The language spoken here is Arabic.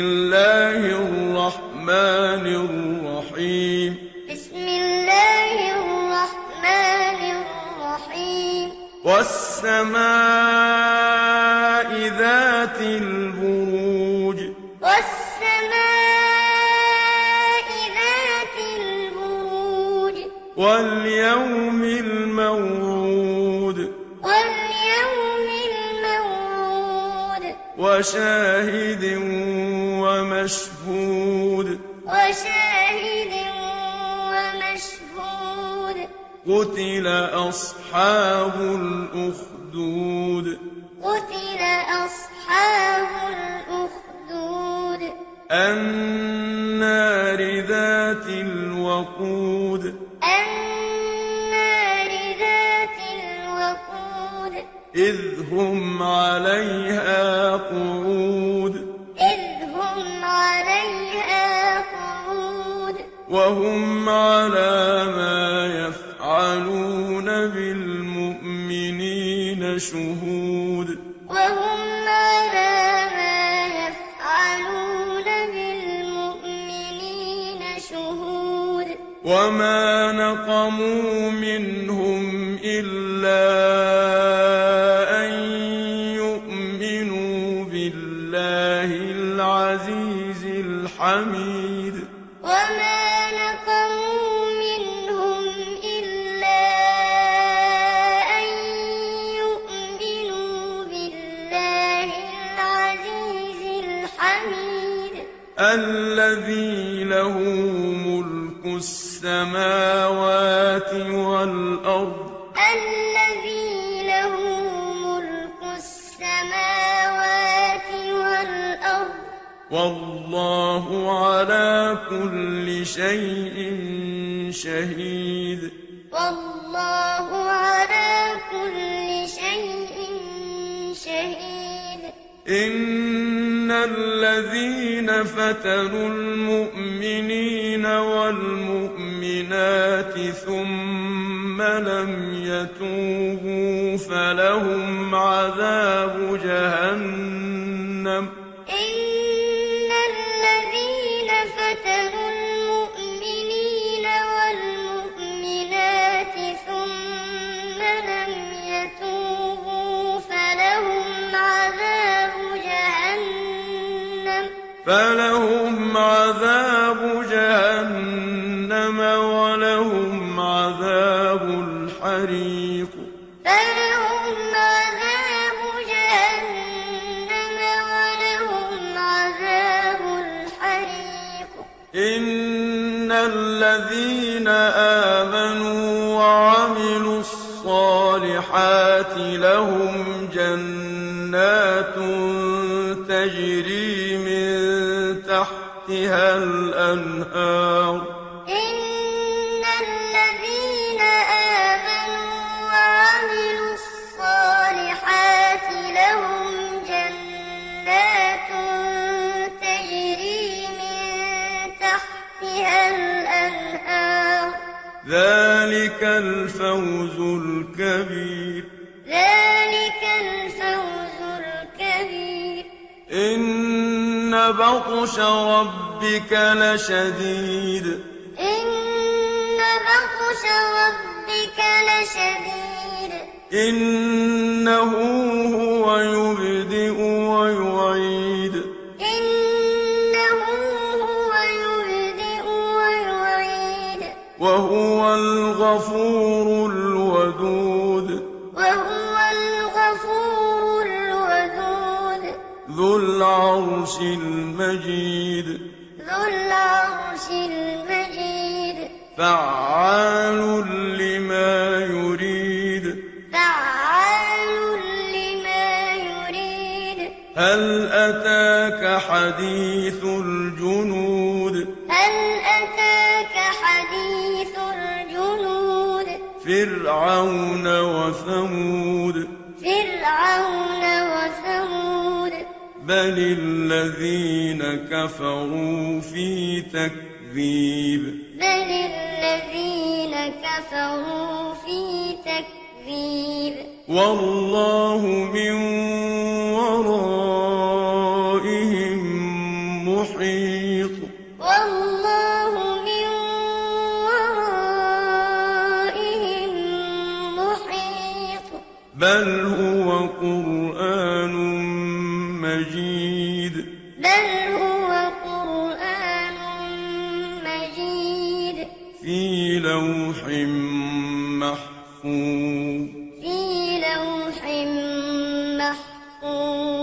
الله الرحمن الرحيم. بسم الله الرحمن الرحيم. والسماء ذات البروج. والسماء ذات البروج. واليوم الموعود واليوم الموعود وشاهد ومشهود. وشاهد ومشهود. قتل أصحاب الأخدود. قتل أصحاب الأخدود. النار ذات الوقود. النار ذات الوقود. إذ هم عليها قعود. وهم على ما يفعلون بالمؤمنين شهود. وهم على ما يفعلون بالمؤمنين شهود. وما نقموا منهم إلا أن يؤمنوا بالله العزيز الحميد. وما الحميد الذي له ملك السماوات والأرض. الذي له ملك السماوات والأرض. والله على كل شيء شهيد. والله على كل شيء شهيد. إن الذين فتنوا المؤمنين والمؤمنات ثم لم يتوبوا فلهم عذاب جهنم الصالحات لهم جنات تجري من تحتها الأنهار. إن الذين آمنوا وعملوا الصالحات لهم جنات تجري من تحتها الأنهار. ذلك الفوز الكبير. ذلك الفوز الكبير. إن بطش ربك لشديد. إن بطش ربك لشديد. إنه هو يبدئ ويعيد. إنه هو يبدئ ويعيد. وهو الغفور الودود. وهو الغفور الودود. ذو العرش المجيد. ذو العرش المجيد. فعال لما يريد. فعال لما يريد. هل أتاك حديث فرعون وثمود. فرعون وثمود. بل الذين كفروا في تكذيب. بل الذين كفروا في تكذيب. والله من بل هو قرآن مجيد بل هو قرآن مجيد في لوح محفوظ في لوح محفوظ